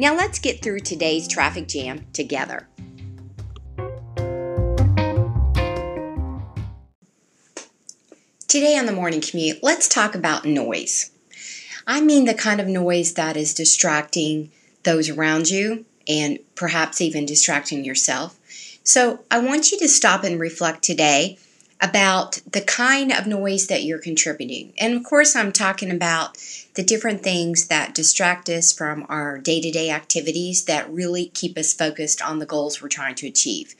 Now let's get through today's traffic jam together. Today on the morning commute, let's talk about noise. I mean the kind of noise that is distracting those around you and perhaps even distracting yourself. So I want you to stop and reflect today about the kind of noise that you're contributing. And of course, I'm talking about the different things that distract us from our day to day activities that really keep us focused on the goals we're trying to achieve.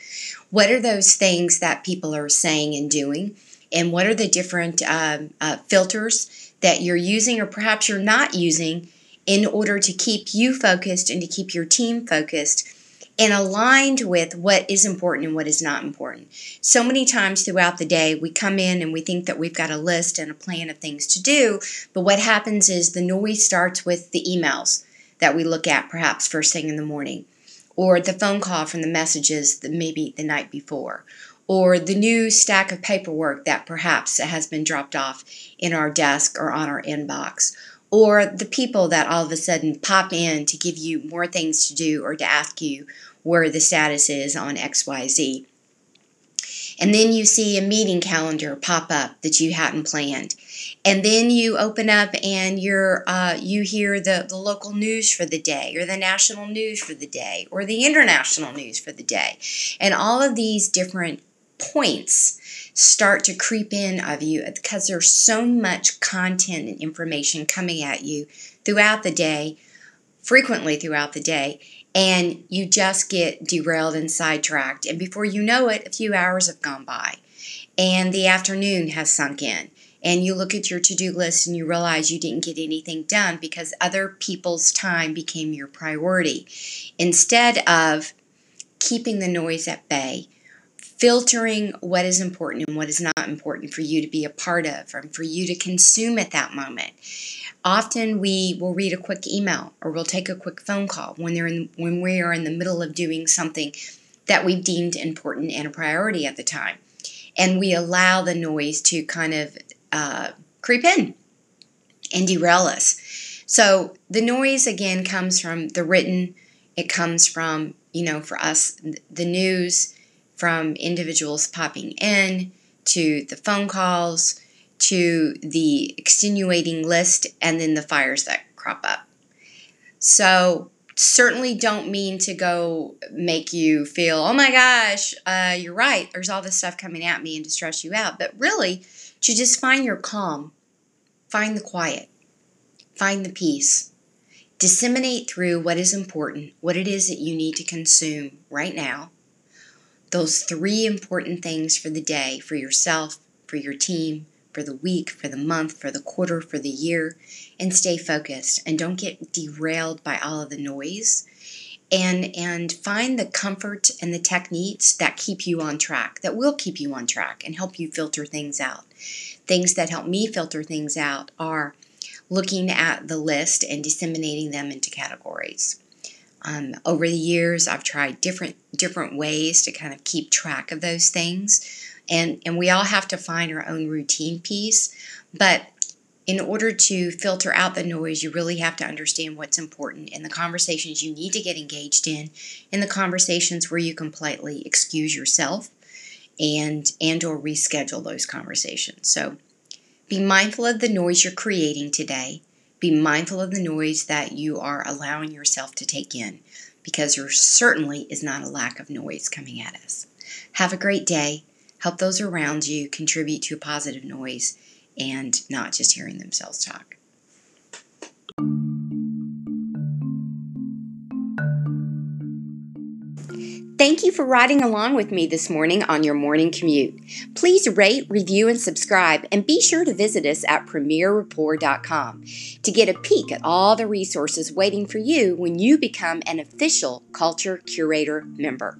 What are those things that people are saying and doing? And what are the different um, uh, filters that you're using or perhaps you're not using in order to keep you focused and to keep your team focused? And aligned with what is important and what is not important. So many times throughout the day, we come in and we think that we've got a list and a plan of things to do, but what happens is the noise starts with the emails that we look at perhaps first thing in the morning, or the phone call from the messages that maybe the night before, or the new stack of paperwork that perhaps has been dropped off in our desk or on our inbox, or the people that all of a sudden pop in to give you more things to do or to ask you where the status is on XYZ. And then you see a meeting calendar pop up that you hadn't planned. And then you open up and you're, uh, you hear the, the local news for the day, or the national news for the day, or the international news for the day. And all of these different points start to creep in of you because there's so much content and information coming at you throughout the day, frequently throughout the day, and you just get derailed and sidetracked. And before you know it, a few hours have gone by, and the afternoon has sunk in. And you look at your to do list and you realize you didn't get anything done because other people's time became your priority. Instead of keeping the noise at bay, filtering what is important and what is not important for you to be a part of and for you to consume at that moment. Often we will read a quick email or we'll take a quick phone call when they're in, when we are in the middle of doing something that we've deemed important and a priority at the time. And we allow the noise to kind of uh, creep in and derail us. So the noise again comes from the written, it comes from, you know, for us, the news, from individuals popping in to the phone calls to the extenuating list and then the fires that crop up. So, certainly don't mean to go make you feel, oh my gosh, uh, you're right, there's all this stuff coming at me and to stress you out, but really to just find your calm, find the quiet, find the peace. Disseminate through what is important, what it is that you need to consume right now, those three important things for the day for yourself, for your team, for the week, for the month, for the quarter, for the year, and stay focused and don't get derailed by all of the noise. And, and find the comfort and the techniques that keep you on track, that will keep you on track and help you filter things out. Things that help me filter things out are looking at the list and disseminating them into categories. Um, over the years, I've tried different different ways to kind of keep track of those things, and and we all have to find our own routine piece. But in order to filter out the noise, you really have to understand what's important in the conversations you need to get engaged in, in the conversations where you completely excuse yourself, and and or reschedule those conversations. So, be mindful of the noise you're creating today be mindful of the noise that you are allowing yourself to take in because there certainly is not a lack of noise coming at us. Have a great day. Help those around you contribute to a positive noise and not just hearing themselves talk. Thank you for riding along with me this morning on your morning commute. Please rate, review, and subscribe, and be sure to visit us at premierrapport.com to get a peek at all the resources waiting for you when you become an official Culture Curator member.